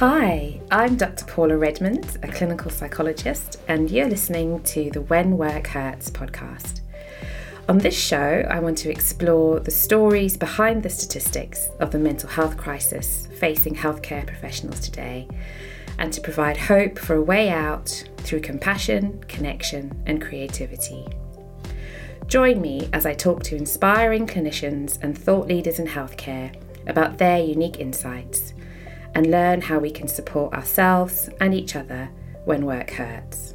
Hi, I'm Dr. Paula Redmond, a clinical psychologist, and you're listening to the When Work Hurts podcast. On this show, I want to explore the stories behind the statistics of the mental health crisis facing healthcare professionals today, and to provide hope for a way out through compassion, connection, and creativity. Join me as I talk to inspiring clinicians and thought leaders in healthcare about their unique insights and learn how we can support ourselves and each other when work hurts.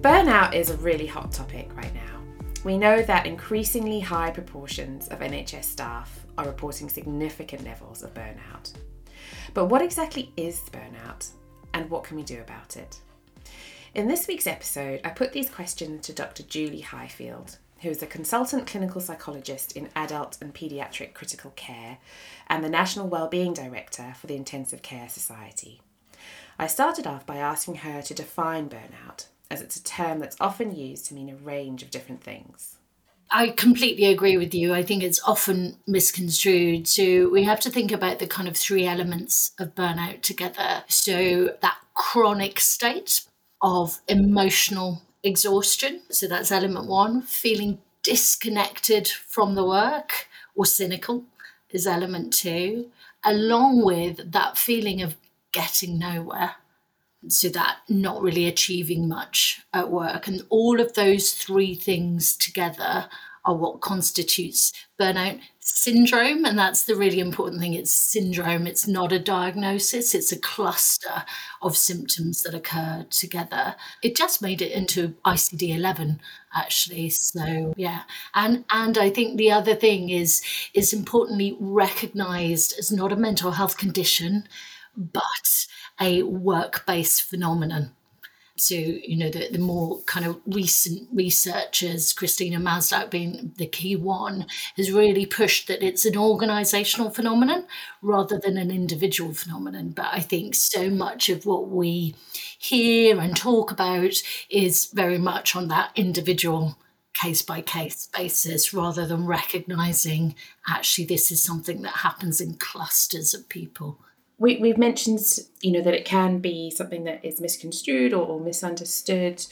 Burnout is a really hot topic right now. We know that increasingly high proportions of NHS staff are reporting significant levels of burnout. But what exactly is burnout and what can we do about it? In this week's episode, I put these questions to Dr. Julie Highfield, who is a consultant clinical psychologist in adult and paediatric critical care and the National Wellbeing Director for the Intensive Care Society. I started off by asking her to define burnout, as it's a term that's often used to mean a range of different things. I completely agree with you. I think it's often misconstrued. So we have to think about the kind of three elements of burnout together. So that chronic state of emotional exhaustion. So that's element one. Feeling disconnected from the work or cynical is element two, along with that feeling of getting nowhere. So that not really achieving much at work. And all of those three things together are what constitutes burnout syndrome. And that's the really important thing. It's syndrome, it's not a diagnosis, it's a cluster of symptoms that occur together. It just made it into ICD 11 actually so yeah and and i think the other thing is is importantly recognized as not a mental health condition but a work-based phenomenon so, you know, the, the more kind of recent researchers, Christina Maslach being the key one, has really pushed that it's an organizational phenomenon rather than an individual phenomenon. But I think so much of what we hear and talk about is very much on that individual case by case basis rather than recognizing actually this is something that happens in clusters of people we, we've mentioned, you know, that it can be something that is misconstrued or, or misunderstood.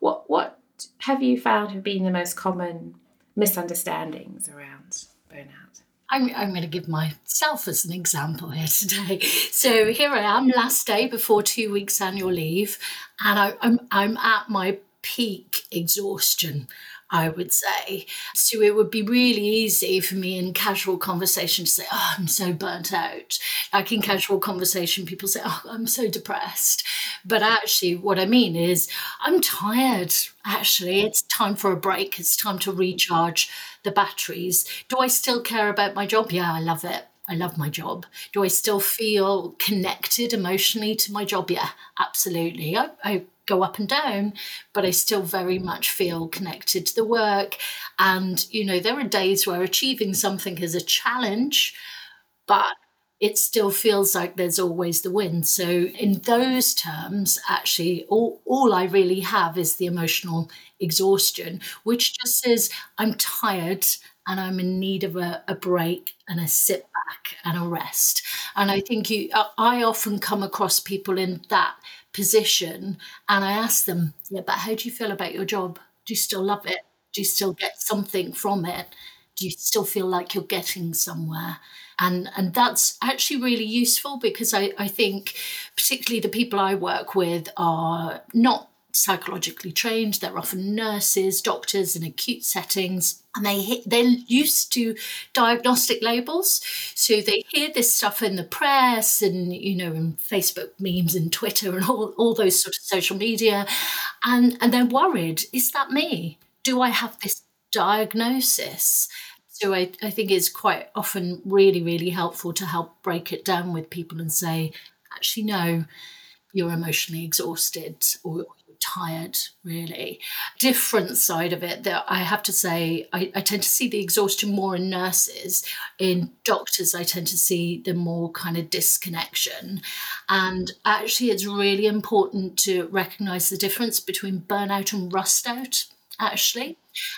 What what have you found have been the most common misunderstandings around burnout? I'm, I'm going to give myself as an example here today. So here I am, last day before two weeks annual leave, and I, I'm I'm at my peak exhaustion. I would say. So it would be really easy for me in casual conversation to say, Oh, I'm so burnt out. Like in casual conversation, people say, Oh, I'm so depressed. But actually, what I mean is, I'm tired. Actually, it's time for a break. It's time to recharge the batteries. Do I still care about my job? Yeah, I love it. I love my job. Do I still feel connected emotionally to my job? Yeah, absolutely. I, I go up and down, but I still very much feel connected to the work. And, you know, there are days where achieving something is a challenge, but it still feels like there's always the win. So, in those terms, actually, all, all I really have is the emotional exhaustion, which just says, I'm tired and I'm in need of a, a break and a sit back and a rest. And I think you, I often come across people in that position and I ask them, yeah, but how do you feel about your job? Do you still love it? Do you still get something from it? Do you still feel like you're getting somewhere? And and that's actually really useful because I, I think particularly the people I work with are not psychologically trained. They're often nurses, doctors in acute settings, and they hit, they're used to diagnostic labels. So they hear this stuff in the press and you know in Facebook memes and Twitter and all, all those sort of social media, and and they're worried. Is that me? Do I have this diagnosis? So I, I think it's quite often really, really helpful to help break it down with people and say, actually, no, you're emotionally exhausted or tired, really. Different side of it that I have to say, I, I, tend to see the exhaustion more in nurses. In doctors, I tend to see the more kind of disconnection. And actually, it's really important to recognize the difference between burnout and rust out, actually.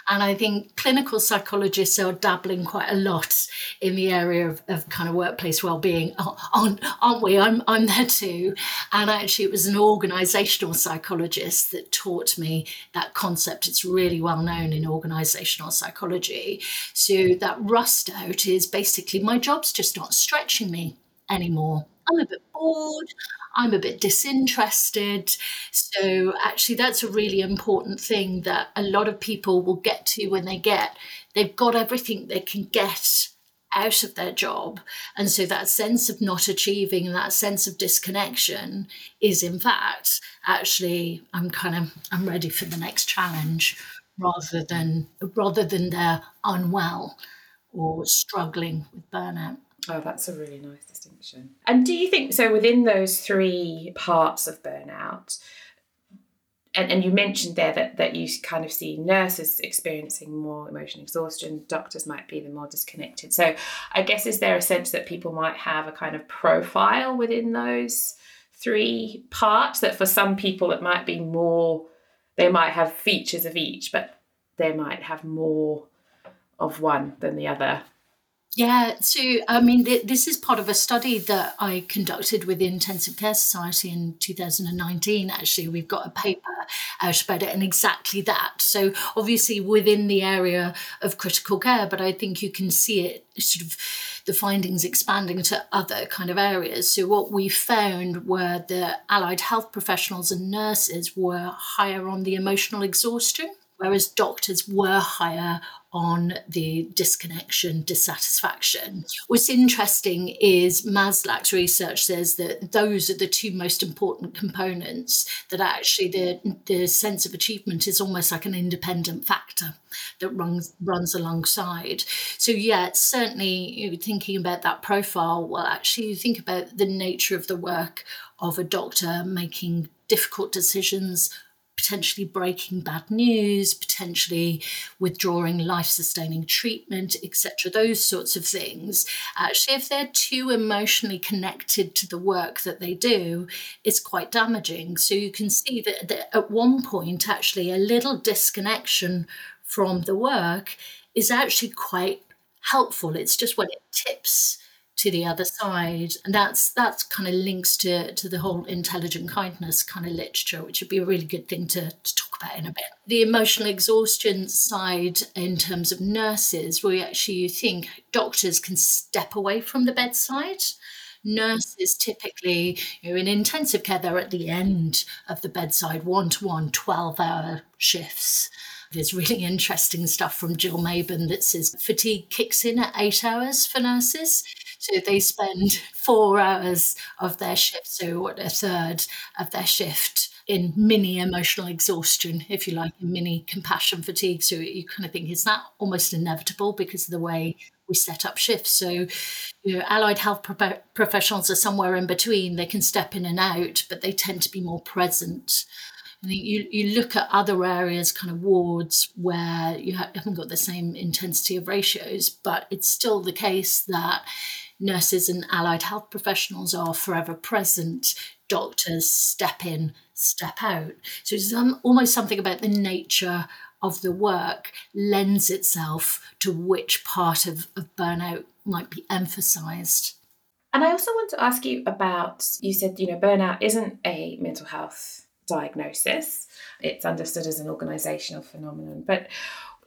And I think clinical psychologists are dabbling quite a lot in the area of, of kind of workplace well-being, aren't, aren't we? I'm, I'm there too. And actually, it was an organizational psychologist that taught me that concept. It's really well known in organizational psychology. So that rust out is basically my job's just not stretching me anymore. I'm a bit bored. I'm a bit disinterested. So, actually, that's a really important thing that a lot of people will get to when they get, they've got everything they can get out of their job. And so, that sense of not achieving and that sense of disconnection is, in fact, actually, I'm kind of, I'm ready for the next challenge rather than rather than they're unwell or struggling with burnout. Oh, that's a really nice distinction. And do you think so within those three parts of burnout? And, and you mentioned there that, that you kind of see nurses experiencing more emotional exhaustion, doctors might be the more disconnected. So, I guess, is there a sense that people might have a kind of profile within those three parts? That for some people, it might be more, they might have features of each, but they might have more of one than the other. Yeah, so I mean, th- this is part of a study that I conducted with the Intensive Care Society in 2019. Actually, we've got a paper out about it and exactly that. So, obviously, within the area of critical care, but I think you can see it sort of the findings expanding to other kind of areas. So, what we found were the allied health professionals and nurses were higher on the emotional exhaustion whereas doctors were higher on the disconnection, dissatisfaction. What's interesting is Maslach's research says that those are the two most important components, that actually the, the sense of achievement is almost like an independent factor that runs, runs alongside. So, yeah, certainly you know, thinking about that profile, well, actually, you think about the nature of the work of a doctor making difficult decisions potentially breaking bad news, potentially withdrawing life sustaining treatment, etc., those sorts of things. Actually, if they're too emotionally connected to the work that they do, it's quite damaging. So you can see that, that at one point, actually, a little disconnection from the work is actually quite helpful. It's just when it tips to the other side. And that's that's kind of links to to the whole intelligent kindness kind of literature which would be a really good thing to, to talk about in a bit. The emotional exhaustion side in terms of nurses where actually you think doctors can step away from the bedside. Nurses typically you know in intensive care they're at the end of the bedside one-to-one 12 hour shifts. There's really interesting stuff from Jill Maben that says fatigue kicks in at eight hours for nurses. So they spend four hours of their shift, so what a third of their shift in mini emotional exhaustion, if you like, in mini compassion fatigue. So you kind of think, is that almost inevitable because of the way we set up shifts? So, you know, allied health pro- professionals are somewhere in between. They can step in and out, but they tend to be more present. I think you, you look at other areas, kind of wards, where you haven't got the same intensity of ratios, but it's still the case that nurses and allied health professionals are forever present, doctors step in, step out. So it's almost something about the nature of the work lends itself to which part of, of burnout might be emphasized. And I also want to ask you about you said, you know, burnout isn't a mental health diagnosis, it's understood as an organizational phenomenon. But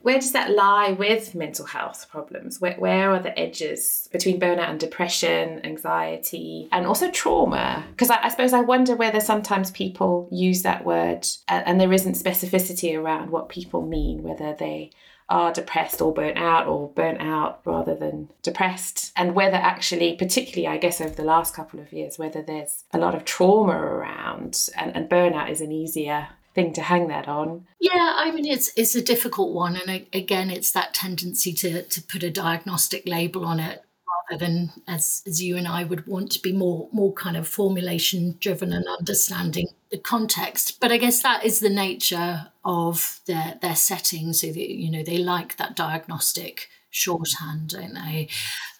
where does that lie with mental health problems? Where, where are the edges between burnout and depression, anxiety, and also trauma? Because I, I, suppose I wonder whether sometimes people use that word and, and there isn't specificity around what people mean, whether they are depressed or burnt out or burnt out rather than depressed and whether actually particularly i guess over the last couple of years whether there's a lot of trauma around and, and burnout is an easier thing to hang that on. Yeah, I mean it's it's a difficult one, and again, it's that tendency to to put a diagnostic label on it rather than as as you and I would want to be more more kind of formulation driven and understanding the context. But I guess that is the nature of their their setting, so that you know they like that diagnostic shorthand, don't they?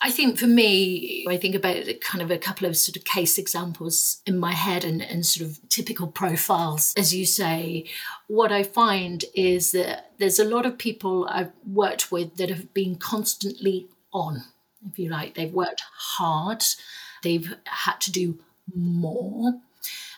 I think for me, I think about kind of a couple of sort of case examples in my head and, and sort of typical profiles. As you say, what I find is that there's a lot of people I've worked with that have been constantly on, if you like. They've worked hard, they've had to do more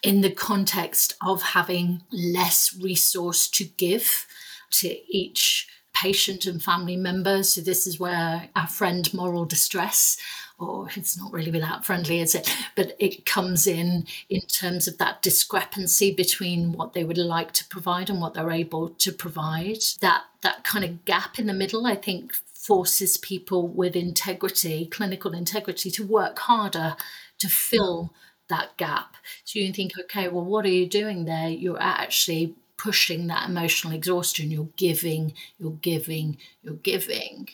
in the context of having less resource to give to each patient and family member. So this is where our friend moral distress, or it's not really without friendly, is it? But it comes in in terms of that discrepancy between what they would like to provide and what they're able to provide. That that kind of gap in the middle, I think, forces people with integrity, clinical integrity, to work harder to fill that gap. So you think, okay, well, what are you doing there? You're actually pushing that emotional exhaustion. You're giving, you're giving, you're giving.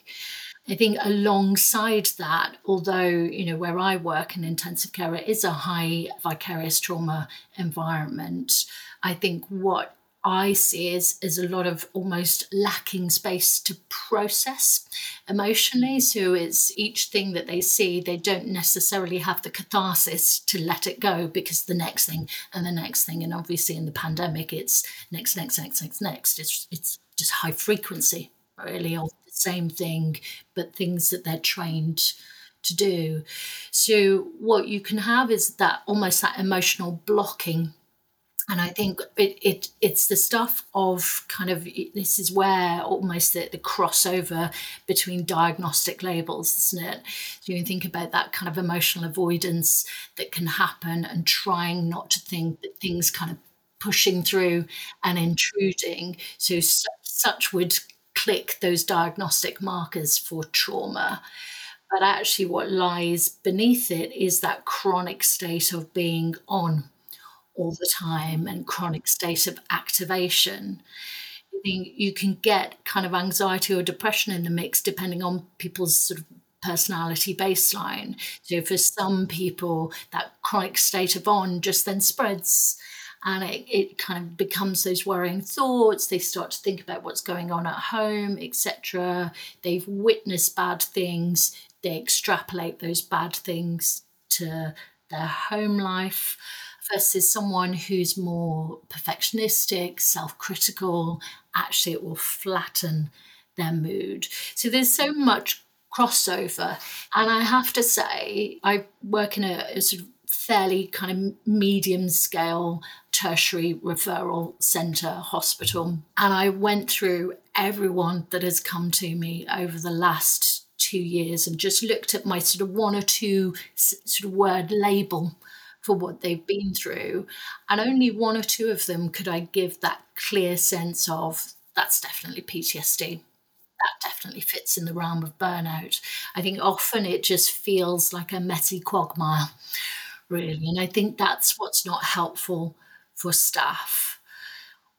I think alongside that, although, you know, where I work in intensive care, it is a high vicarious trauma environment. I think what I see is, is a lot of almost lacking space to process emotionally. Mm. So it's each thing that they see, they don't necessarily have the catharsis to let it go because the next thing and the next thing. And obviously in the pandemic, it's next, next, next, next, next. It's, it's just high frequency, really, of the same thing, but things that they're trained to do. So what you can have is that almost that emotional blocking and I think it, it it's the stuff of kind of this is where almost the, the crossover between diagnostic labels, isn't it? You think about that kind of emotional avoidance that can happen and trying not to think that things kind of pushing through and intruding. So such would click those diagnostic markers for trauma. But actually, what lies beneath it is that chronic state of being on all the time and chronic state of activation. You can get kind of anxiety or depression in the mix depending on people's sort of personality baseline. So for some people, that chronic state of on just then spreads and it, it kind of becomes those worrying thoughts. They start to think about what's going on at home, etc. They've witnessed bad things. They extrapolate those bad things to their home life versus someone who's more perfectionistic, self critical, actually, it will flatten their mood. So there's so much crossover. And I have to say, I work in a, a sort of fairly kind of medium scale tertiary referral centre hospital. And I went through everyone that has come to me over the last two years and just looked at my sort of one or two sort of word label for what they've been through. And only one or two of them could I give that clear sense of that's definitely PTSD. That definitely fits in the realm of burnout. I think often it just feels like a messy quagmire, really. And I think that's what's not helpful for staff.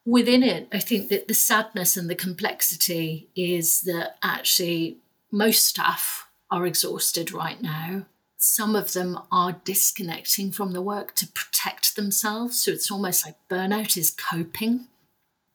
Within it, I think that the sadness and the complexity is that actually most staff are exhausted right now some of them are disconnecting from the work to protect themselves. So it's almost like burnout is coping.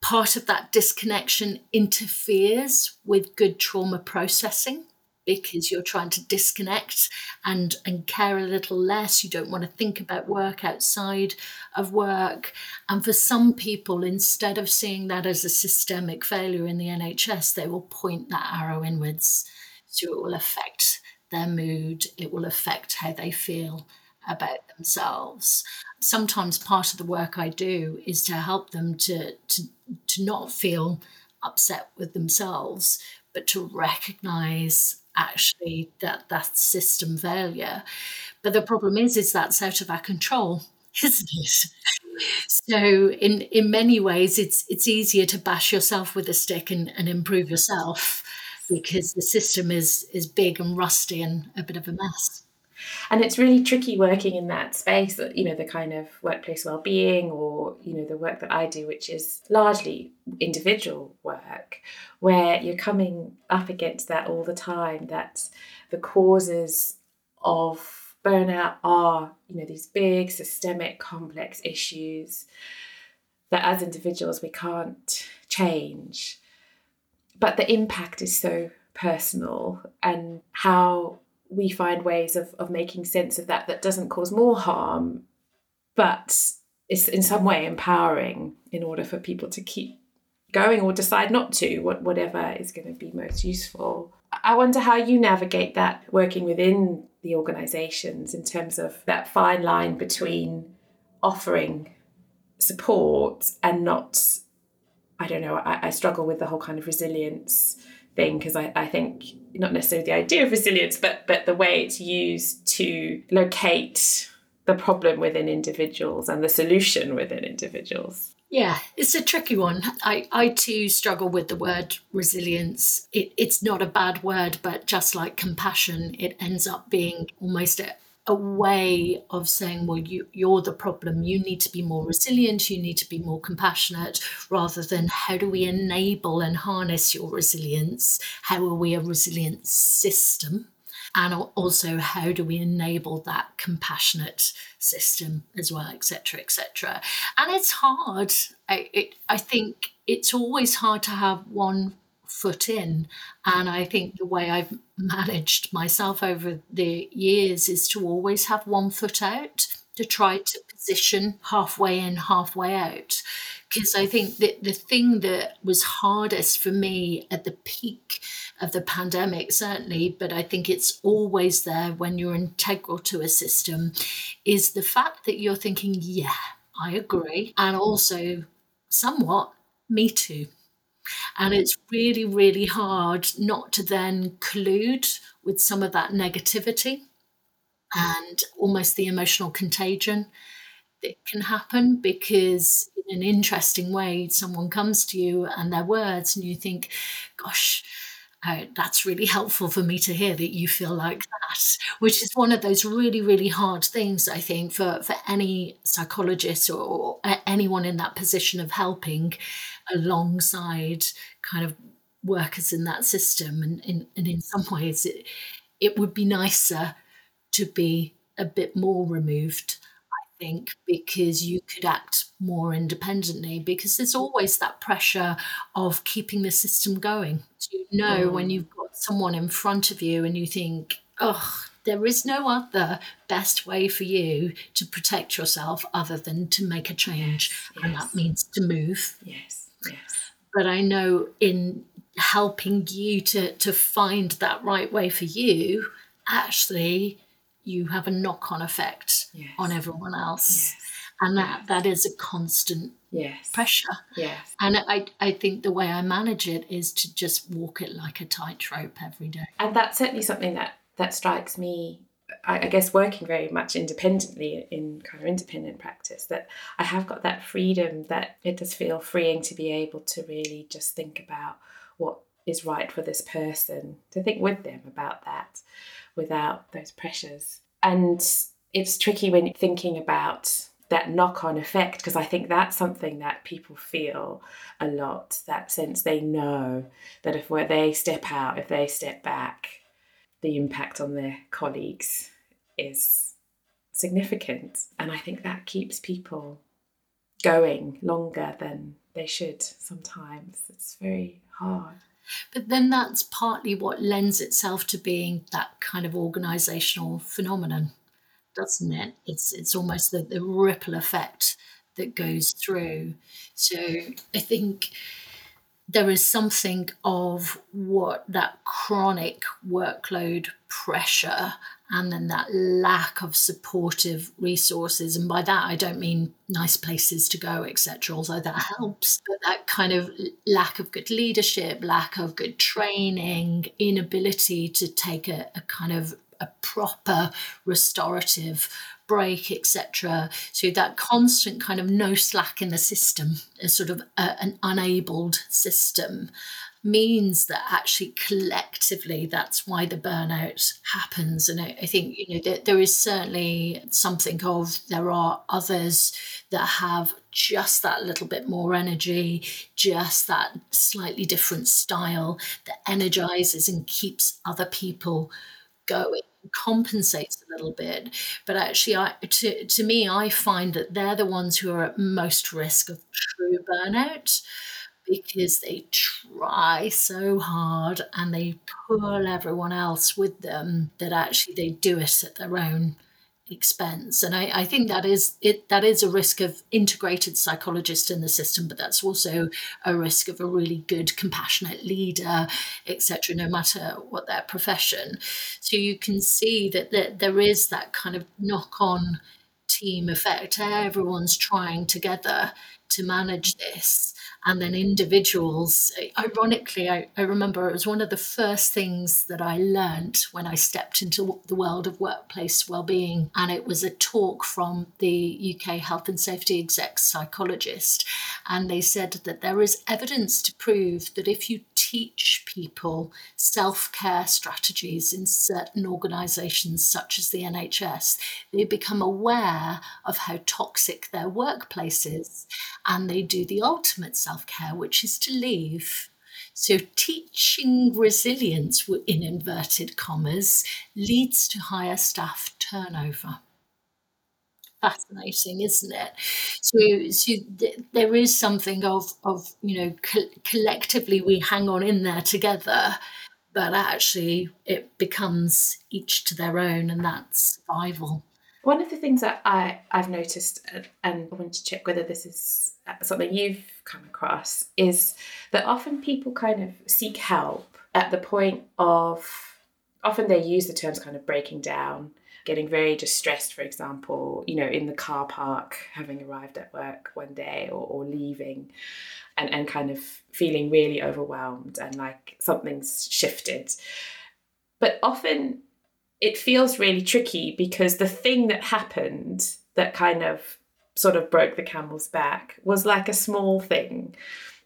Part of that disconnection interferes with good trauma processing because you're trying to disconnect and, and care a little less. You don't want to think about work outside of work. And for some people, instead of seeing that as a systemic failure in the NHS, they will point that arrow inwards. So it will affect their mood, it will affect how they feel about themselves. Sometimes part of the work I do is to help them to, to, to not feel upset with themselves, but to recognize actually that that's system failure. But the problem is, is that's out of our control, isn't it? so in in many ways it's it's easier to bash yourself with a stick and, and improve yourself because the system is is big and rusty and a bit of a mess. And it's really tricky working in that space, you know, the kind of workplace well-being or, you know, the work that I do, which is largely individual work, where you're coming up against that all the time, that the causes of burnout are, you know, these big systemic complex issues that as individuals we can't change but the impact is so personal and how we find ways of, of making sense of that that doesn't cause more harm, but is in some way empowering in order for people to keep going or decide not to, what, whatever is going to be most useful. I wonder how you navigate that working within the organisations in terms of that fine line between offering support and not, I don't know, I, I struggle with the whole kind of resilience thing mm. because I, I think not necessarily the idea of resilience, but but the way it's used to locate the problem within individuals and the solution within individuals. Yeah, it's a tricky one. I, I too struggle with the word resilience. It, it's not a bad word, but just like compassion, it ends up being almost a, a way of saying, well, you, you're the problem. You need to be more resilient. You need to be more compassionate, rather than how do we enable and harness your resilience? How are we a resilient system? and also how do we enable that compassionate system as well etc etc and it's hard I, it, I think it's always hard to have one foot in and i think the way i've managed myself over the years is to always have one foot out to try to position halfway in halfway out because I think that the thing that was hardest for me at the peak of the pandemic, certainly, but I think it's always there when you're integral to a system, is the fact that you're thinking, yeah, I agree. And also, somewhat, me too. And it's really, really hard not to then collude with some of that negativity and almost the emotional contagion that can happen because in an interesting way someone comes to you and their words and you think gosh that's really helpful for me to hear that you feel like that which is one of those really really hard things i think for for any psychologist or, or anyone in that position of helping alongside kind of workers in that system. And in, and in some ways it, it would be nicer to be a bit more removed think, because you could act more independently because there's always that pressure of keeping the system going. So you know mm. when you've got someone in front of you and you think, oh, there is no other best way for you to protect yourself other than to make a change. Yes, and that means to move. Yes, yes. But I know in helping you to, to find that right way for you, actually, you have a knock on effect yes. on everyone else. Yes. And that, that is a constant yes. pressure. Yes. And I, I think the way I manage it is to just walk it like a tightrope every day. And that's certainly something that, that strikes me I, guess working very much independently in kind of independent practice, that I have got that freedom that it does feel freeing to be able to really just think about what is right for this person, to think with them about that without those pressures. And it's tricky when thinking about that knock on effect because I think that's something that people feel a lot that sense they know that if they step out, if they step back, the impact on their colleagues is significant. And I think that keeps people going longer than they should sometimes. It's very hard. But then that's partly what lends itself to being that kind of organizational phenomenon, doesn't it? It's it's almost the, the ripple effect that goes through. So I think there is something of what that chronic workload pressure and then that lack of supportive resources and by that i don't mean nice places to go etc although that helps but that kind of lack of good leadership lack of good training inability to take a, a kind of a proper restorative break, etc. So that constant kind of no slack in the system, a sort of a, an unabled system, means that actually collectively that's why the burnout happens. And I, I think you know that there is certainly something of there are others that have just that little bit more energy, just that slightly different style that energizes and keeps other people going compensates a little bit but actually I, to, to me i find that they're the ones who are at most risk of true burnout because they try so hard and they pull everyone else with them that actually they do it at their own expense. And I, I, think that is it that is a risk of integrated psychologist in the system but that's also a risk of a really good compassionate leader etc no matter what their profession. So you can see that, that there is that kind of knock-on team effect. Everyone's trying together to manage this and then individuals. Eh, ironically, I, I remember it was one of the first things that I learned when I stepped into the world of workplace well-being, and it was a talk from the UK Health and Safety exec psychologist, and they said that there is evidence to prove that if you teach people self-care strategies in certain organisations such as the NHS, they become aware of how toxic their workplace is, and they do the ultimate self self care, which is to leave. So, teaching resilience in inverted commas leads to higher staff turnover. Fascinating, isn't it? So, so th- there is something of, of you know, co- collectively we hang on in there together, but actually it becomes each to their own, and that's survival. One of the things that I, I've noticed, and I want to check whether this is uh, something you've come across is that often people kind of seek help at the point of often they use the terms kind of breaking down getting very distressed for example you know in the car park having arrived at work one day or, or leaving and, and kind of feeling really overwhelmed and like something's shifted. But often it feels really tricky because the thing that happened that kind of sort of broke the camel's back was like a small thing.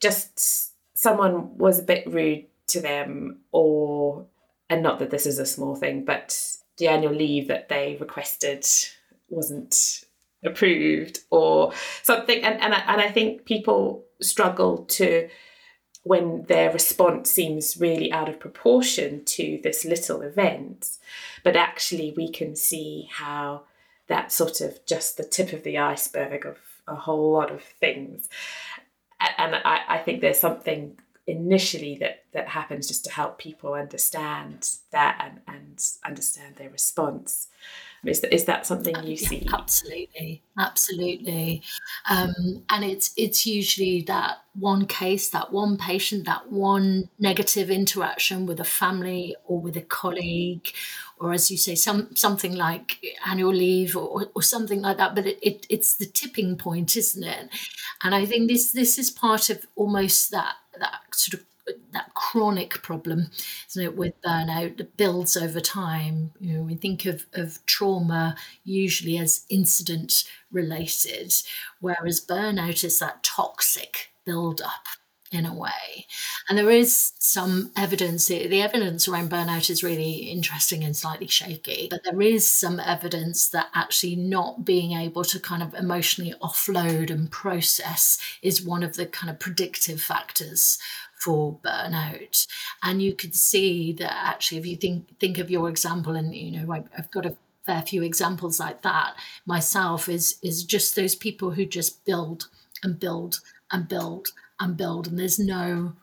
Just someone was a bit rude to them, or, and not that this is a small thing, but the annual leave that they requested wasn't approved or something. And, and, I, and I think people struggle to, when their response seems really out of proportion to this little event, but actually we can see how that's sort of just the tip of the iceberg of a whole lot of things. And I, I think there's something initially that that happens just to help people understand that and, and understand their response is that, is that something you yeah, see? Absolutely, absolutely. Um, and it's it's usually that one case, that one patient, that one negative interaction with a family or with a colleague, or as you say, some something like annual leave or, or something like that. But it, it it's the tipping point, isn't it? And I think this this is part of almost that that sort of that chronic problem, isn't it, with burnout that builds over time. You know, we think of, of trauma usually as incident related, whereas burnout is that toxic build-up in a way. And there is some evidence, the evidence around burnout is really interesting and slightly shaky, but there is some evidence that actually not being able to kind of emotionally offload and process is one of the kind of predictive factors for burnout. And you could see that actually, if you think think of your example, and you know, I, I've got a fair few examples like that myself. Is is just those people who just build and build and build and build, and there's no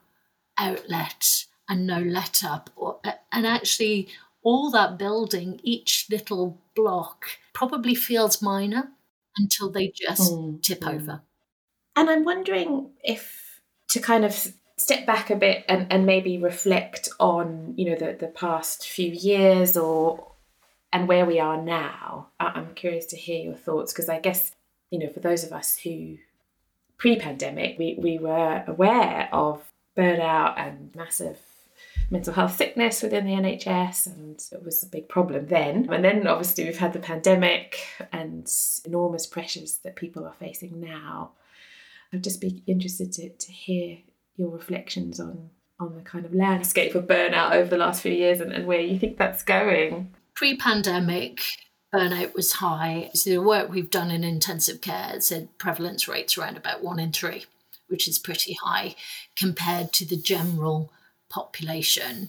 outlet and no let up, or, and actually all that building, each little block probably feels minor until they just mm. tip mm. over. And I'm wondering if to kind of step back a bit and, and maybe reflect on you know the, the past few years or and where we are now. I'm curious to hear your thoughts because i guess you know for those of us who pre-pandemic we, we were aware of burnout and massive mental health sickness within the nhs and it was a big problem then. And then obviously we've had the pandemic and enormous pressures that people are facing now. I'd just be interested to, to hear your reflections on on the kind of landscape of burnout over the last few years and, and where you think that's going. Pre-pandemic, burnout was high. So the work we've done in intensive care said prevalence rates around about one in three, which is pretty high compared to the general population.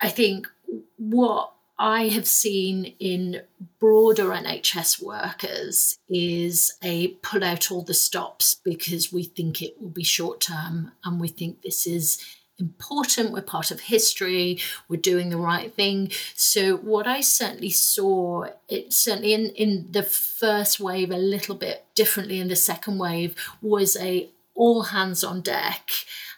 I think what I have seen in broader NHS workers is a pull out all the stops because we think it will be short term and we think this is important. We're part of history. We're doing the right thing. So what I certainly saw, it certainly in, in the first wave, a little bit differently in the second wave, was a all hands on deck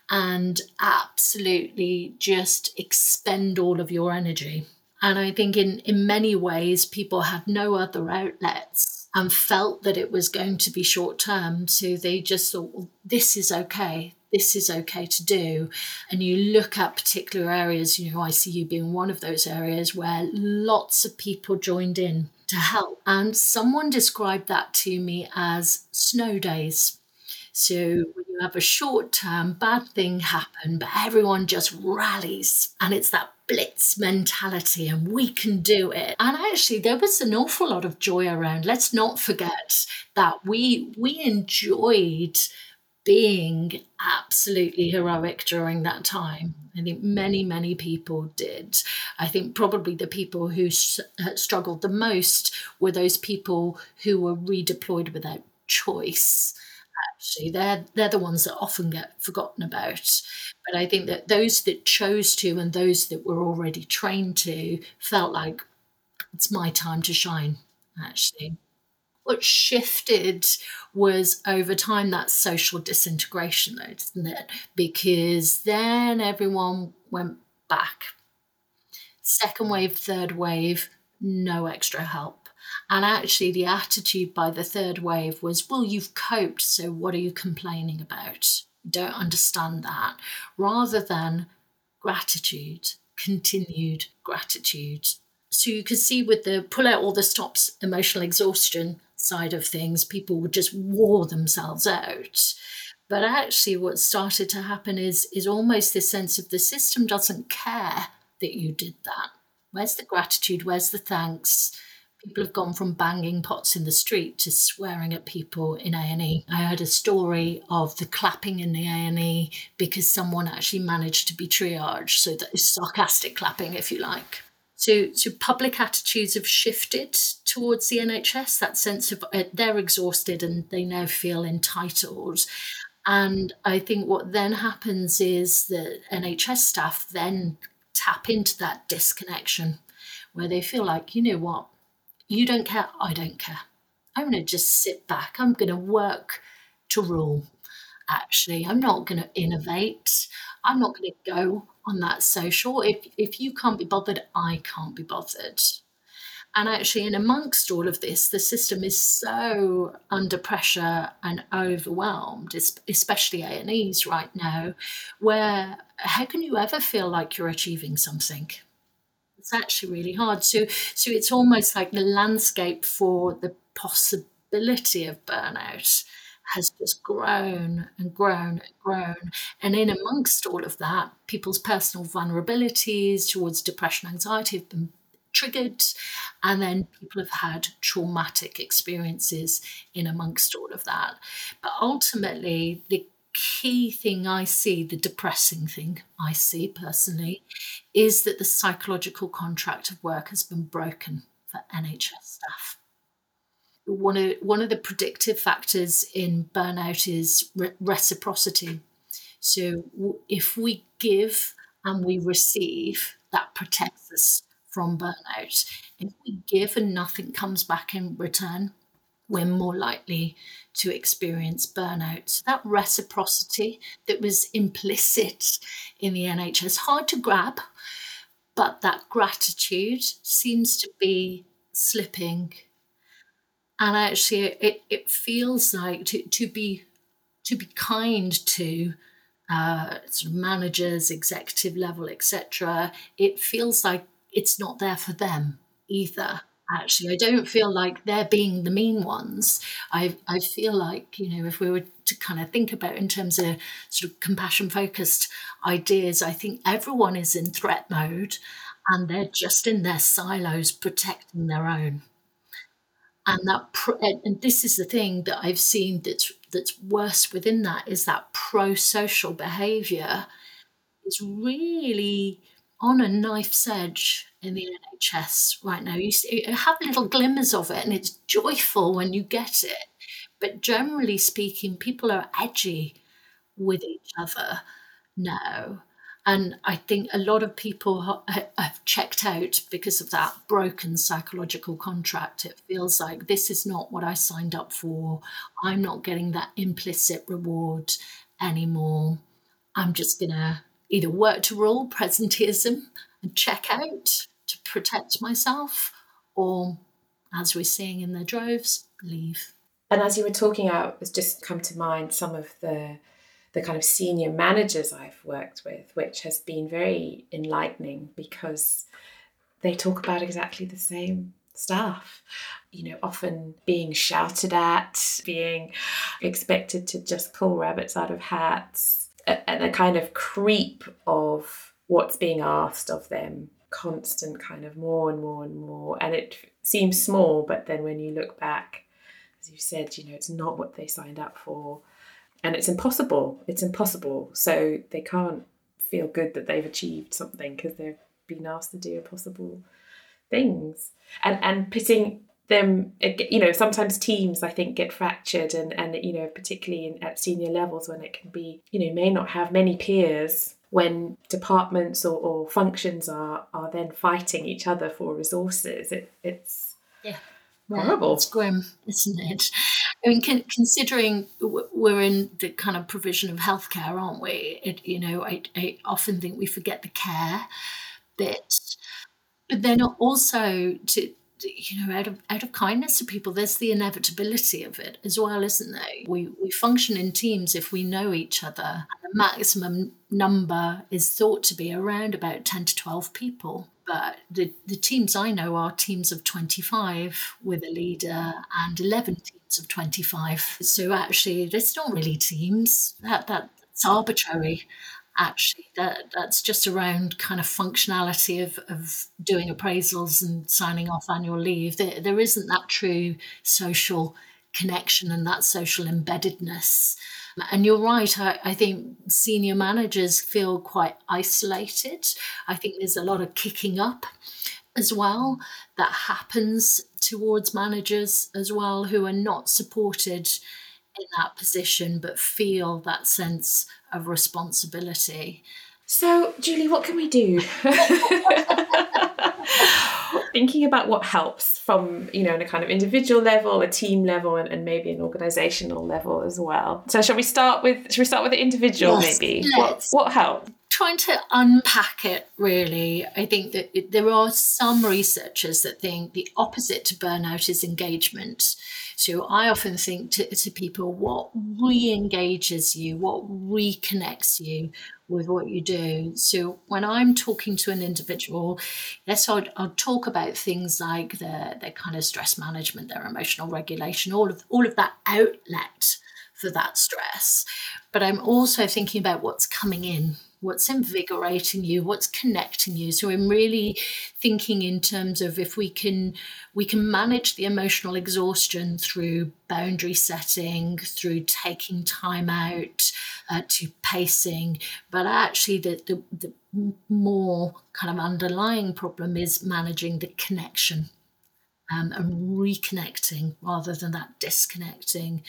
and absolutely just expend all of your energy. And I think in, in many ways, people had no other outlets and felt that it was going to be short term. So they just thought, well, this is okay. This is okay to do. And you look at particular areas, you know, ICU being one of those areas where lots of people joined in to help. And someone described that to me as snow days. So when you have a short term bad thing happen, but everyone just rallies and it's that blitz mentality and we can do it. And actually there was an awful lot of joy around. Let's not forget that we we enjoyed being absolutely heroic during that time. I think many, many people did. I think probably the people who sh- uh, struggled the most were those people who were redeployed without choice actually. They're they're the ones that often get forgotten about. But I think that those that chose to and those that were already trained to felt like it's my time to shine, actually. What shifted was over time that social disintegration, though, didn't it? Because then everyone went back. Second wave, third wave, no extra help and actually, the attitude by the third wave was, well, you've coped, so what are you complaining about? Don't understand that. Rather than gratitude, continued gratitude. So you could see with the pull out all the stops emotional exhaustion side of things, people would just wore themselves out. But actually, what started to happen is, is almost this sense of the system doesn't care that you did that. Where's the gratitude? Where's the thanks? People have gone from banging pots in the street to swearing at people in A&E. I heard a story of the clapping in the A&E because someone actually managed to be triaged, so that is sarcastic clapping, if you like. So, so public attitudes have shifted towards the NHS. That sense of uh, they're exhausted and they now feel entitled. And I think what then happens is that NHS staff then tap into that disconnection where they feel like, you know what, you don't care, I don't care. I'm going to just sit back. I'm going to work to rule. Actually, I'm not going to innovate. I'm not going to go on that social. If if you can't be bothered, I can't be bothered. And actually, in amongst all of this, the system is so under pressure and overwhelmed, especially A and E's right now, where how can you ever feel like you're achieving something? It's actually really hard. So, so it's almost like the landscape for the possibility of burnout has just grown and grown and grown. And in amongst all of that, people's personal vulnerabilities towards depression, anxiety have been triggered, and then people have had traumatic experiences in amongst all of that. But ultimately, the key thing I see, the depressing thing I see personally, is that the psychological contract of work has been broken for NHS staff. One of, one of the predictive factors in burnout is re- reciprocity. So if we give and we receive, that protects us from burnout. If we give and nothing comes back in return, we're more likely to experience burnout. So that reciprocity that was implicit in the NHS, hard to grab, but that gratitude seems to be slipping. And actually it, it feels like to, to be to be kind to uh, sort of managers, executive level, etc., it feels like it's not there for them either actually i don't feel like they're being the mean ones. I i feel like you know if we were to kind of think about in terms of sort of compassion focused ideas i think everyone is in threat mode and they're just in their silos protecting their own. And that and this is the thing that i've seen that's that's worse within that is that pro-social behavior is really on a knife's edge in the NHS right now. You, see, you have little glimmers of it, and it's joyful when you get it. But generally speaking, people are edgy with each other now. And I think a lot of people have checked out because of that broken psychological contract. It feels like this is not what I signed up for. I'm not getting that implicit reward anymore. I'm just going to either work to rule presenteeism and check out to protect myself, or as we're seeing in the droves, leave. And as you were talking out, it's just come to mind some of the the kind of senior managers I've worked with, which has been very enlightening because they talk about exactly the same stuff. You know, often being shouted at, being expected to just pull rabbits out of hats, and a kind of creep of what's being asked of them, constant kind of more and more and more. And it seems small, but then when you look back, as you said, you know, it's not what they signed up for and it's impossible. It's impossible. So they can't feel good that they've achieved something because they've been asked to do impossible things. And and pitting them, you know, sometimes teams I think get fractured, and and you know, particularly in, at senior levels when it can be, you know, may not have many peers when departments or, or functions are are then fighting each other for resources. It, it's yeah. Horrible. It's grim, isn't it? I mean, con- considering we're in the kind of provision of healthcare, aren't we? It, you know, I, I often think we forget the care bit, but then also to you know, out of out of kindness to people, there's the inevitability of it as well, isn't there? We we function in teams if we know each other. The maximum number is thought to be around about ten to twelve people but the, the teams I know are teams of 25 with a leader and 11 teams of 25. So actually, it's not really teams. That that, That's arbitrary, actually. That That's just around kind of functionality of, of doing appraisals and signing off annual leave. There, there isn't that true social connection and that social embeddedness and you're right, I, I, think senior managers feel quite isolated. I think there's a lot of kicking up as well that happens towards managers as well who are not supported in that position but feel that sense of responsibility. So, Julie, what can we do? thinking about what helps from you know on a kind of individual level a team level and, and maybe an organizational level as well so shall we start with shall we start with the individual yes, maybe let's. what what helps trying to unpack it really i think that it, there are some researchers that think the opposite to burnout is engagement so i often think to, to people what re-engages you what reconnects you with what you do. So when I'm talking to an individual, yes, I'll, I'll talk about things like their, their kind of stress management, their emotional regulation, all of all of that outlet for that stress. But I'm also thinking about what's coming in what's invigorating you what's connecting you. So i'm really thinking in terms of if we can we can manage the emotional exhaustion through boundary setting through taking time out uh, to pacing. But actually the, the the more kind of underlying problem is managing the connection um, and reconnecting rather than that disconnecting.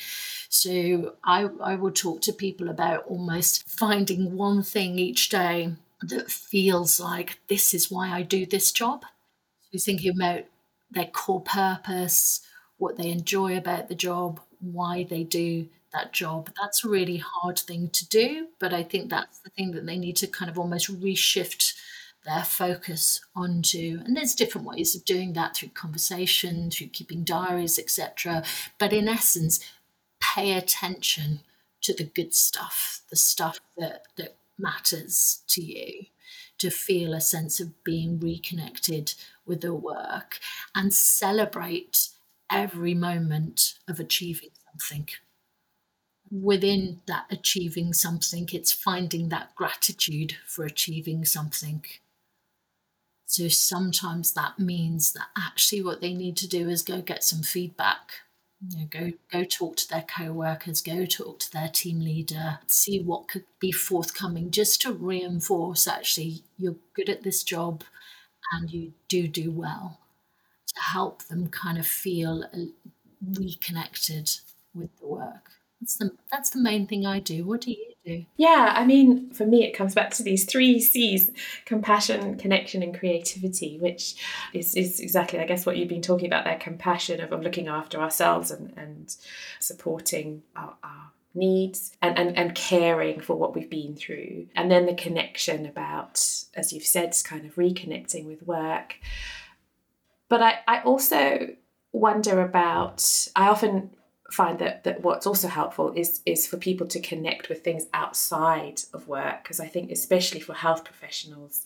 So I, I would talk to people about almost finding one thing each day that feels like this is why I do this job. So thinking about their core purpose, what they enjoy about the job, why they do that job. That's a really hard thing to do, but I think that's the thing that they need to kind of almost reshift their focus onto and there's different ways of doing that through conversation through keeping diaries etc but in essence pay attention to the good stuff the stuff that that matters to you to feel a sense of being reconnected with the work and celebrate every moment of achieving something. Within that achieving something it's finding that gratitude for achieving something so sometimes that means that actually what they need to do is go get some feedback You know, go go talk to their co-workers, go talk to their team leader, see what could be forthcoming, just to reinforce actually you're good at this job, and you do do well, to help them kind of feel reconnected with the work. That's the that's the main thing I do. What do you Yeah, I mean, for me, it comes back to these three C's: compassion, connection, and creativity. Which is, is exactly, I guess, what you've been talking about there: compassion of, of looking after ourselves and and supporting our, our needs and, and and caring for what we've been through and then the connection about as you've said kind of reconnecting with work but i i also wonder about i often find that that what's also helpful is is for people to connect with things outside of work because I think especially for health professionals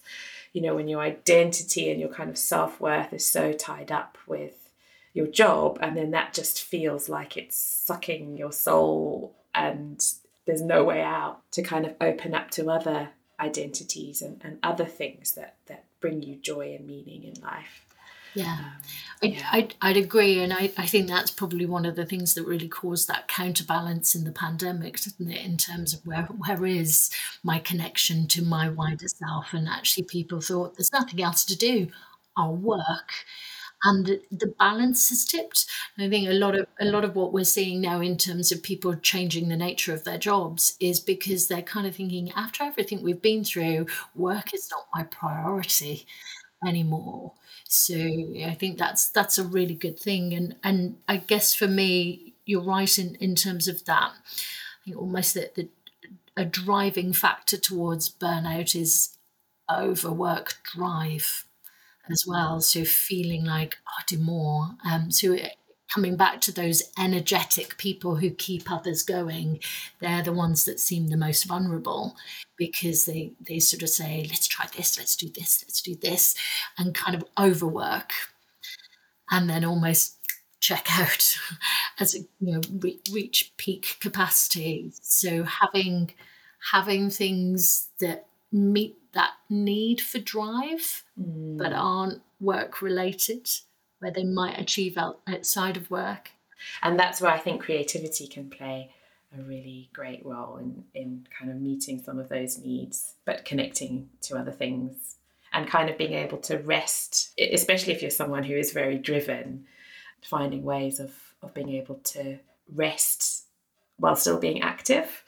you know when your identity and your kind of self-worth is so tied up with your job and then that just feels like it's sucking your soul and there's no way out to kind of open up to other identities and, and other things that that bring you joy and meaning in life yeah, um, yeah. I'd, I'd agree. And I, I think that's probably one of the things that really caused that counterbalance in the pandemic, didn't it? In terms of where, where is my connection to my wider self? And actually, people thought there's nothing else to do, I'll work. And the balance has tipped. I think a lot of a lot of what we're seeing now in terms of people changing the nature of their jobs is because they're kind of thinking, after everything we've been through, work is not my priority anymore. So I think that's that's a really good thing. And and I guess for me, you're right in, in terms of that. I think almost that the a driving factor towards burnout is overwork drive as well. So feeling like oh, I do more. Um, so coming back to those energetic people who keep others going, they're the ones that seem the most vulnerable because they, they sort of say, let's try this, let's do this, let's do this, and kind of overwork and then almost check out as you know re- reach peak capacity so having having things that meet that need for drive mm. but aren't work related where they might achieve outside of work. And that's where I think creativity can play a really great role in, in kind of meeting some of those needs, but connecting to other things and kind of being able to rest, especially if you're someone who is very driven, finding ways of, of being able to rest while still being active.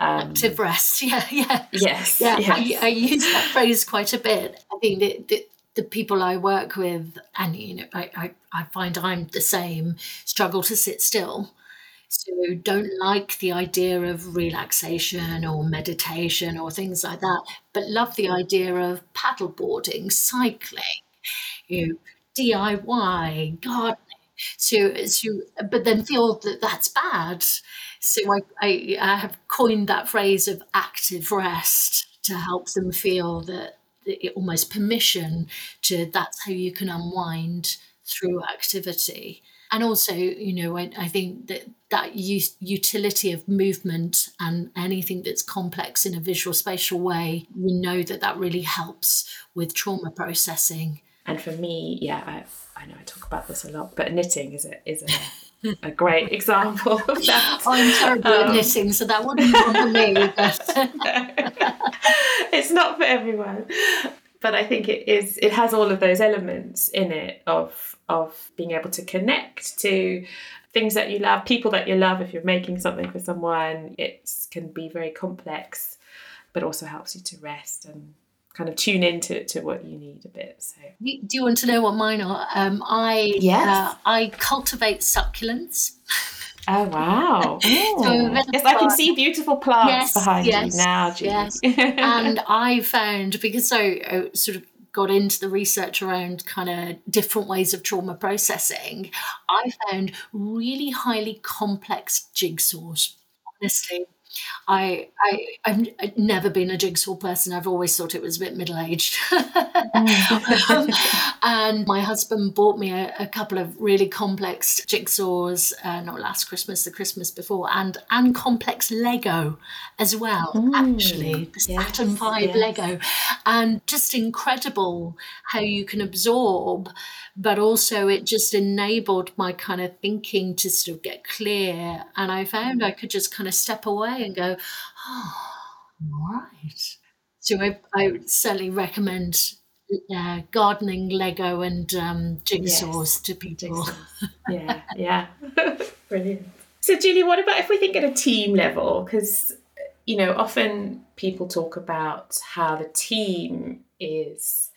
Um, active rest, yeah, yeah. Yes. Yeah, yes. I, I, use that phrase quite a bit. I think that, that the people I work with, and you know, I, I, I find I'm the same, struggle to sit still. So don't like the idea of relaxation or meditation or things like that, but love the idea of paddleboarding, cycling, you know, DIY, gardening. So, so, but then feel that that's bad. So I, I, I have coined that phrase of active rest to help them feel that almost permission to that's how you can unwind through activity. And also you know i, I think that that use, utility of movement and anything that's complex in a visual spatial way we know that that really helps with trauma processing and for me yeah i, I know i talk about this a lot but knitting is a is a a great example of that. I'm terrible um, at knitting, so that wouldn't be for me. it's not for everyone, but I think it is. It has all of those elements in it of of being able to connect to things that you love, people that you love. If you're making something for someone, it can be very complex, but also helps you to rest and kind of tune into to what you need a bit. So, do you want to know what mine are? Um, I yes. Uh, I cultivate succulents. Oh wow! so yes, I can see beautiful plants yes, behind yes, you now, Julie. Yes, and I found because I uh, sort of got into the research around kind of different ways of trauma processing, I found really highly complex jigsaws. Honestly, I, I I've, I've, never been a jigsaw person. I've always thought it was a bit middle aged. um, and my husband bought me a, a, couple of really complex jigsaws, uh, not last Christmas, the Christmas before, and and complex Lego as well. Mm, actually, the yes, Saturn Five yes. Lego, and just incredible how you can absorb but also it just enabled my kind of thinking to sort of get clear. And I found I could just kind of step away and go, oh, all right. So I, I certainly recommend uh, gardening Lego and um, jigsaws yes. to people. yeah, yeah. Brilliant. So, Julie, what about if we think at a team level? Because, you know, often people talk about how the team is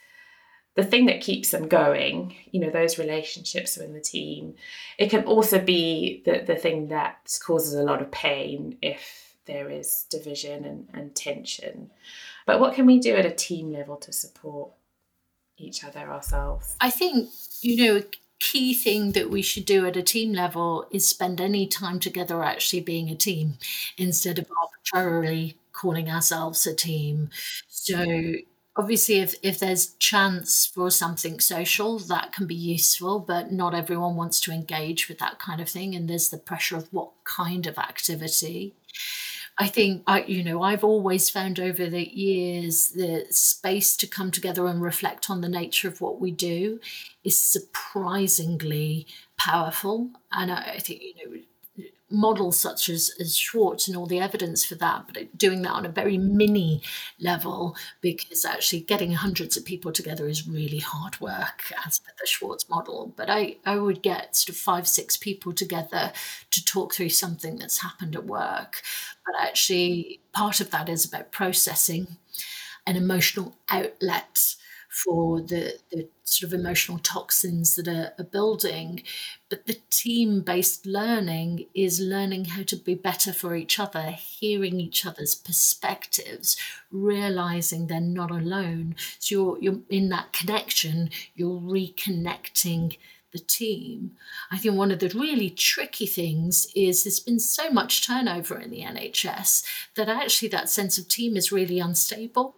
the thing that keeps them going, you know, those relationships within the team. It can also be the, the thing that causes a lot of pain if there is division and, and tension. But what can we do at a team level to support each other ourselves? I think, you know, a key thing that we should do at a team level is spend any time together actually being a team instead of arbitrarily calling ourselves a team. So obviously if, if there's chance for something social that can be useful but not everyone wants to engage with that kind of thing and there's the pressure of what kind of activity. I think i you know i've always found over the years the space to come together and reflect on the nature of what we do is surprisingly powerful. And i, I think you know models such as, as Schwartz and all the evidence for that, but doing that on a very mini level because actually getting hundreds of people together is really hard work as per the Schwartz model. But I, I would get sort of five, six people together to talk through something that's happened at work. But actually, part of that is about processing an emotional outlet for the, the sort of emotional toxins that are, are building. But the team based learning is learning how to be better for each other, hearing each other's perspectives, realizing they're not alone. So you're, you're in that connection, you're reconnecting the team. I think one of the really tricky things is there's been so much turnover in the NHS that actually that sense of team is really unstable.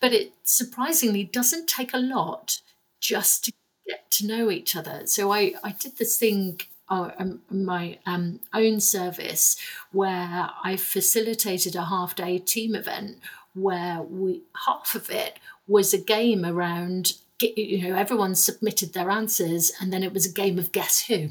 But it surprisingly doesn't take a lot just to get to know each other. So I, I did this thing uh, um, my um, own service where I facilitated a half day team event where we half of it was a game around you know everyone submitted their answers and then it was a game of guess who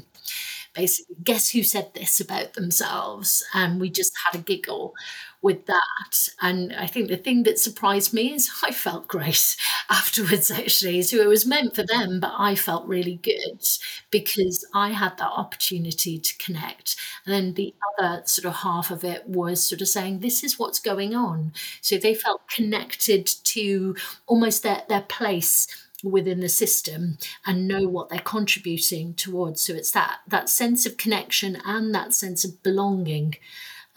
basically guess who said this about themselves and we just had a giggle with that. And I think the thing that surprised me is I felt great afterwards, actually. So it was meant for them, but I felt really good because I had that opportunity to connect. And then the other sort of half of it was sort of saying, this is what's going on. So they felt connected to almost their, their place within the system and know what they're contributing towards. So it's that that sense of connection and that sense of belonging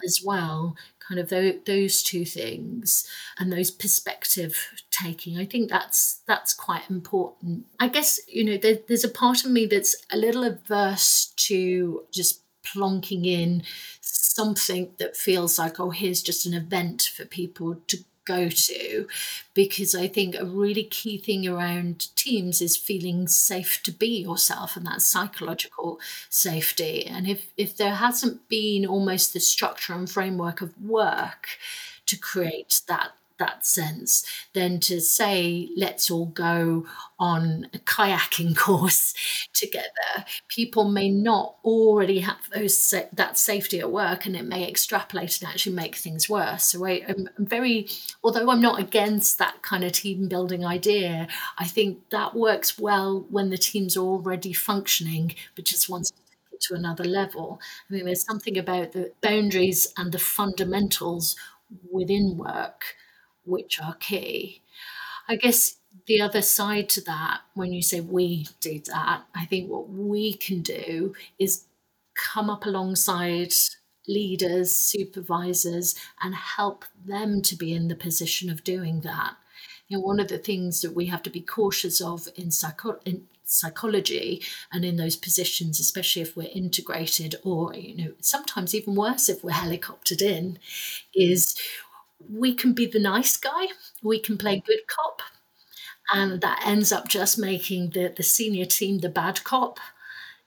as well kind of those, two things and those perspective taking. I think that's that's quite important. I guess you know there, there's a part of me that's a little averse to just plonking in something that feels like oh here's just an event for people to go to because I think a really key thing around teams is feeling safe to be yourself and that psychological safety. And if, if there hasn't been almost the structure and framework of work to create that that sense than to say, let's all go on a kayaking course together. People may not already have those that safety at work, and it may extrapolate and actually make things worse. So I, am very, although I'm not against that kind of team building idea, I think that works well when the team's are already functioning, but just wants to take it to another level. I mean, there's something about the boundaries and the fundamentals within work which are key. I guess the other side to that, when you say we do that, I think what we can do is come up alongside leaders, supervisors, and help them to be in the position of doing that. You know, one of the things that we have to be cautious of in, psycho- in psychology and in those positions, especially if we're integrated or, you know, sometimes even worse if we're helicoptered in, is we can be the nice guy, we can play mm. good cop, and that ends up just making the, the senior team the bad cop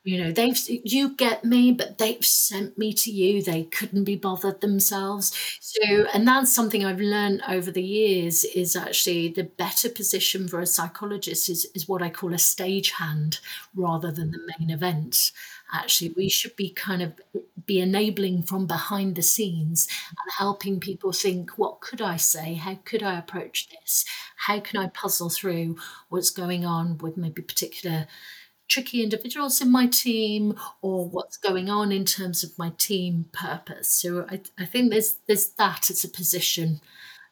you know they've you get me but they've sent me to you. They couldn't be bothered themselves. So and that's something i've learned over the years is actually the better position for a psychologist is, is what i call a stagehand rather than the main event. Actually we should be kind of be enabling from behind the scenes and helping people think what could i say? How could i approach this? How can i puzzle through what's going on with maybe particular tricky individuals in my team or what's going on in terms of my team purpose. So I, I think there's there's that as a position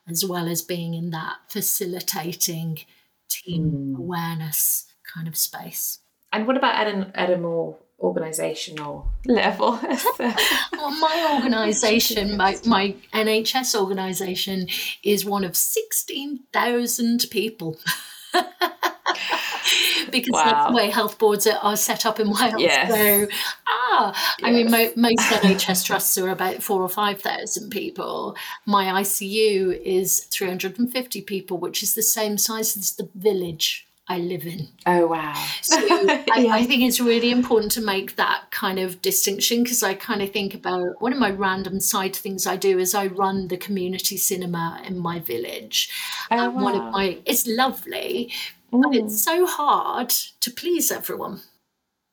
as well as being in that facilitating team mm. awareness kind of space. And what about at, an, at a more organisational level? well, my organisation, my, my NHS organisation, is one of 16,000 people. because wow. that's the way health boards are, set up in Wales. Yes. So, ah, yes. I mean, mo- most NHS trusts are about four or 5,000 people. My ICU is 350 people, which is the same size as the village I live in. Oh, wow. So I, I, think it's really important to make that kind of distinction because I kind of think about one of my random side things I do is I run the community cinema in my village. Oh, and wow. one of my, it's lovely, but it's oh. so hard to please everyone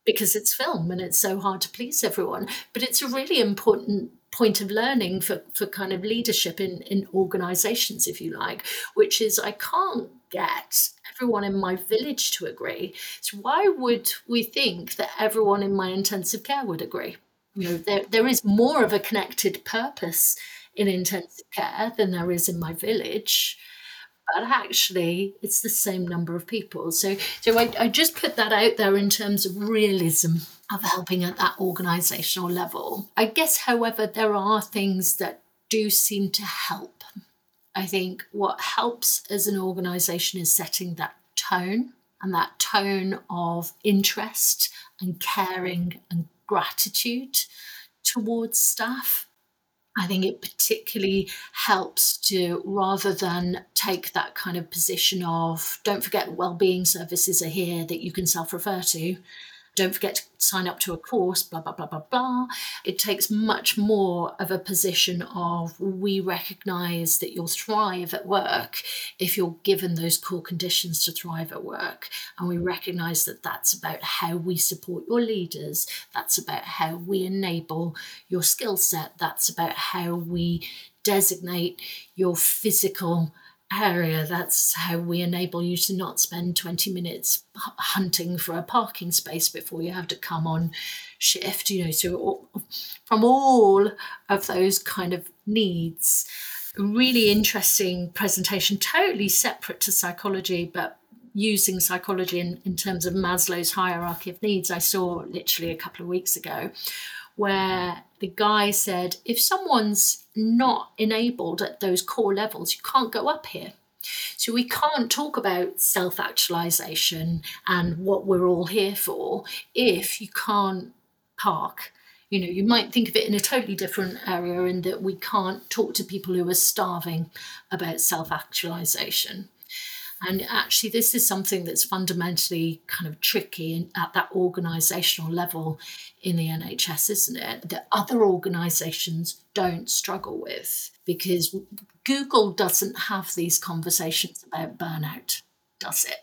because it's film and it's so hard to please everyone. But it's a really important point of learning for, for kind of leadership in, in organizations, if you like, which is I can't get everyone in my village to agree. So why would we think that everyone in my intensive care would agree? You know, there, there is more of a connected purpose in intensive care than there is in my village but actually it's the same number of people. So, so I, I just put that out there in terms of realism of helping at that organisational level. I guess, however, there are things that do seem to help. I think what helps as an organisation is setting that tone and that tone of interest and caring and gratitude towards staff I think it particularly helps to rather than take that kind of position of don't forget well-being services are here that you can self-refer to don't forget to sign up to a course, blah, blah, blah, blah, blah. It takes much more of a position of we recognize that you'll thrive at work if you're given those core conditions to thrive at work. And we recognize that that's about how we support your leaders, that's about how we enable your skill set, that's about how we designate your physical area, that's how we enable you to not spend 20 minutes hunting for a parking space before you have to come on shift. You know, so from all of those kind of needs, really interesting presentation, totally separate to psychology, but using psychology in, in terms of Maslow's hierarchy of needs, I saw literally a couple of weeks ago, where the guy said, if someone's not enabled at those core levels, you can't go up here. So we can't talk about self actualization and what we're all here for if you can't park. You know, you might think of it in a totally different area in that we can't talk to people who are starving about self actualization. And actually, this is something that's fundamentally kind of tricky at that organisational level in the NHS, isn't it? That other organisations don't struggle with because Google doesn't have these conversations about burnout, does it?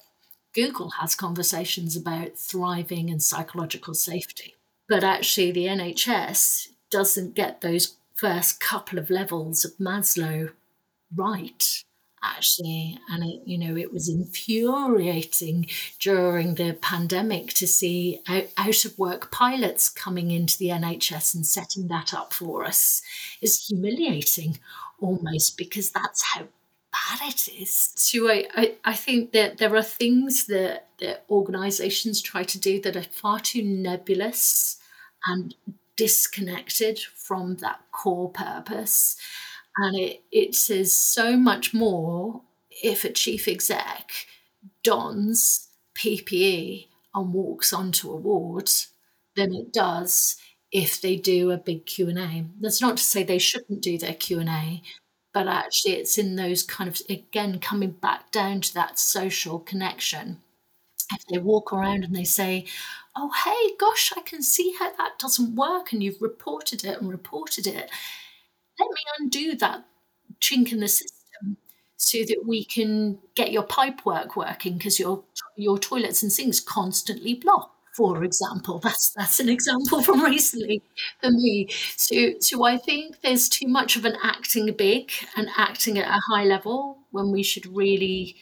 Google has conversations about thriving and psychological safety. But actually, the NHS doesn't get those first couple of levels of Maslow right actually and it you know it was infuriating during the pandemic to see out, out of work pilots coming into the NHS and setting that up for us is humiliating almost because that's how bad it is. So I, I, I think that there are things that, that organizations try to do that are far too nebulous and disconnected from that core purpose and it, it says so much more if a chief exec dons PPE and walks onto a ward than it does if they do a big Q&A. That's not to say they shouldn't do their Q&A, but actually it's in those kind of again coming back down to that social connection. If they walk around and they say, "Oh, hey, gosh, I can see how that doesn't work and you've reported it and reported it." Let me undo that chink in the system so that we can get your pipe work working because your your toilets and sinks constantly block for example. That's that's an example from recently for me. So so i think there's too much of an acting big and acting at a high level when we should really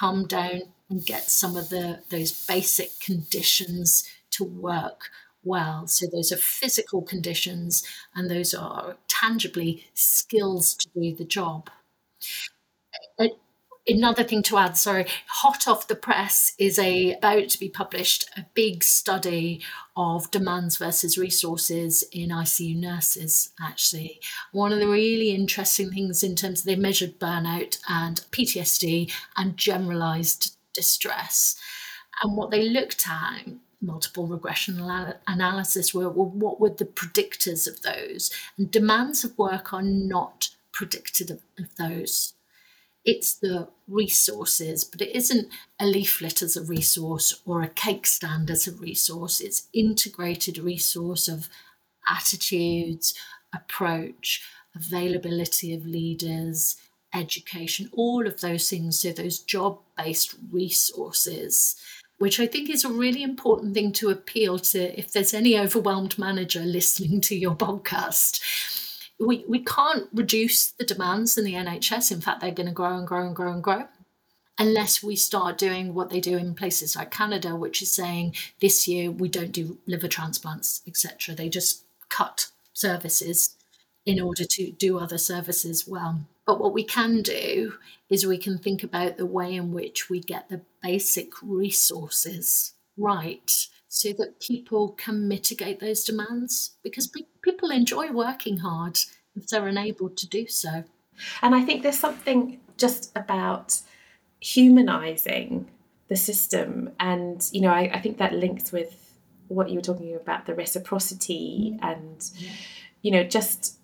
come down and get some of the those basic conditions to work well. So those are physical conditions and those are tangibly skills to do the job. Another thing to add sorry hot off the press is a about to be published a big study of demands versus resources in icu nurses actually. One of the really interesting things in terms of they measured burnout and ptsd and generalized distress. And what they looked at multiple regression analysis were well, what were the predictors of those and demands of work are not predicted of, of those it's the resources, but it isn't a leaflet as a resource or a cake stand as a resource. It's integrated resource of attitudes, approach, availability of leaders, education, all of those things. So those job-based resources, which I think is a really important thing to appeal to if there's any overwhelmed manager listening to your podcast we, we can't reduce the demands in the NHS. In fact, they're going to grow and grow and grow and grow unless we start doing what they do in places like Canada, which is saying this year we don't do liver transplants, etc. They just cut services in order to do other services well. But what we can do is we can think about the way in which we get the basic resources right so that people can mitigate those demands because people enjoy working hard if they're enabled to do so. And I think there's something just about humanizing the system. And, you know, I, I think that links with what you were talking about the reciprocity mm. and, yeah. you know, just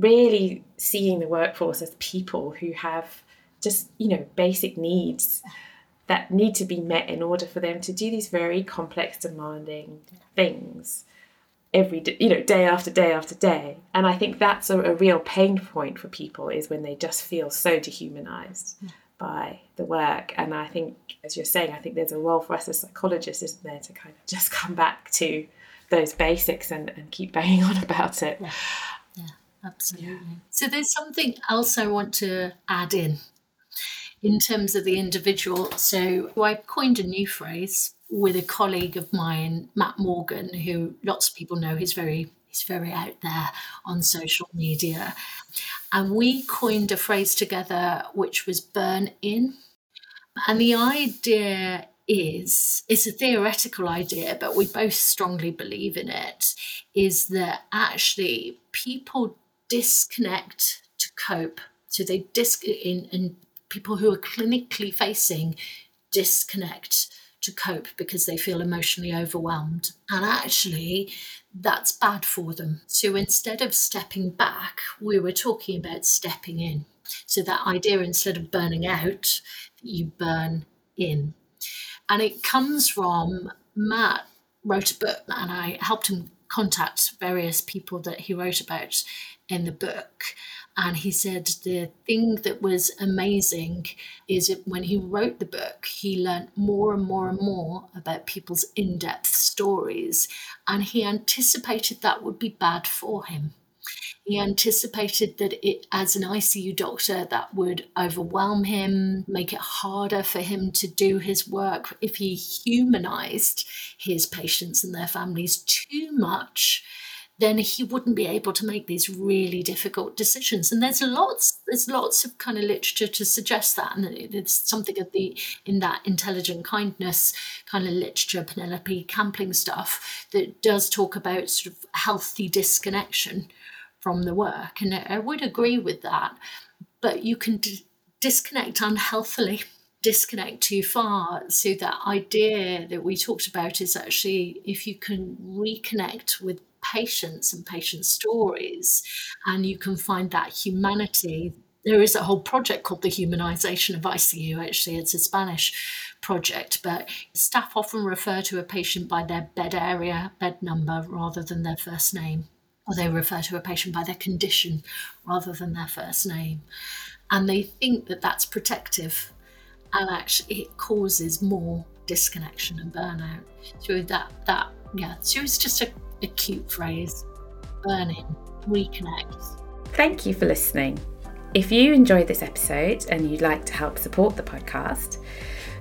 really seeing the workforce as people who have just, you know, basic needs that need to be met in order for them to do these very complex, demanding things every day, you know, day after day after day. And I think that's a, a real pain point for people is when they just feel so dehumanized yeah. by the work. And I think, as you're saying, I think there's a role for us as psychologists, isn't there, to kind of just come back to those basics and, and keep banging on about it. Yeah, yeah absolutely. Yeah. So there's something else I want to add in in terms of the individual. So I coined a new phrase with a colleague of mine, Matt Morgan, who lots of people know. He's very he's very out there on social media, and we coined a phrase together which was "burn in," and the idea is it's a theoretical idea but we both strongly believe in it is that actually people disconnect to cope so they disc in, in people who are clinically facing disconnect to cope because they feel emotionally overwhelmed. And actually, that's bad for them. So instead of stepping back, we were talking about stepping in. So that idea, instead of burning out, you burn in. And it comes from Matt wrote a book, and I helped him contact various people that he wrote about in the book. And he said the thing that was amazing is that when he wrote the book, he learned more and more and more about people's in depth stories. And he anticipated that would be bad for him. He anticipated that it, as an ICU doctor, that would overwhelm him, make it harder for him to do his work if he humanized his patients and their families too much then he wouldn't be able to make these really difficult decisions. And there's lots, there's lots of kind of literature to suggest that, and it's something of the in that intelligent kindness kind of literature, Penelope Campling stuff that does talk about sort of healthy disconnection from the work, and I would agree with that. But you can d- disconnect unhealthily, disconnect too far. So, that idea that we talked about is actually if you can reconnect with patients and patient stories and you can find that humanity there is a whole project called the humanization of ICU. Actually, it's a Spanish project, but staff often refer to a patient by their bed area, bed number, rather than their first name. Or they refer to a patient by their condition rather than their first name. And they think that that's protective. And actually, it causes more disconnection and burnout. So that, that yeah, so it's just a, a cute phrase burning, reconnect. Thank you for listening. If you enjoyed this episode and you'd like to help support the podcast,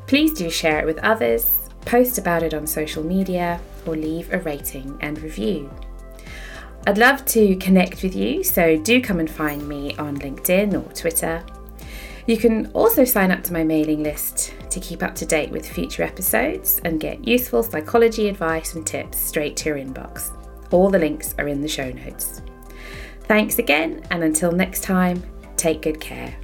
please do share it with others, post about it on social media, or leave a rating and review. I'd love to connect with you, so do come and find me on LinkedIn or Twitter. You can also sign up to my mailing list to keep up to date with future episodes and get useful psychology advice and tips straight to your inbox. All the links are in the show notes. Thanks again, and until next time, Take good care.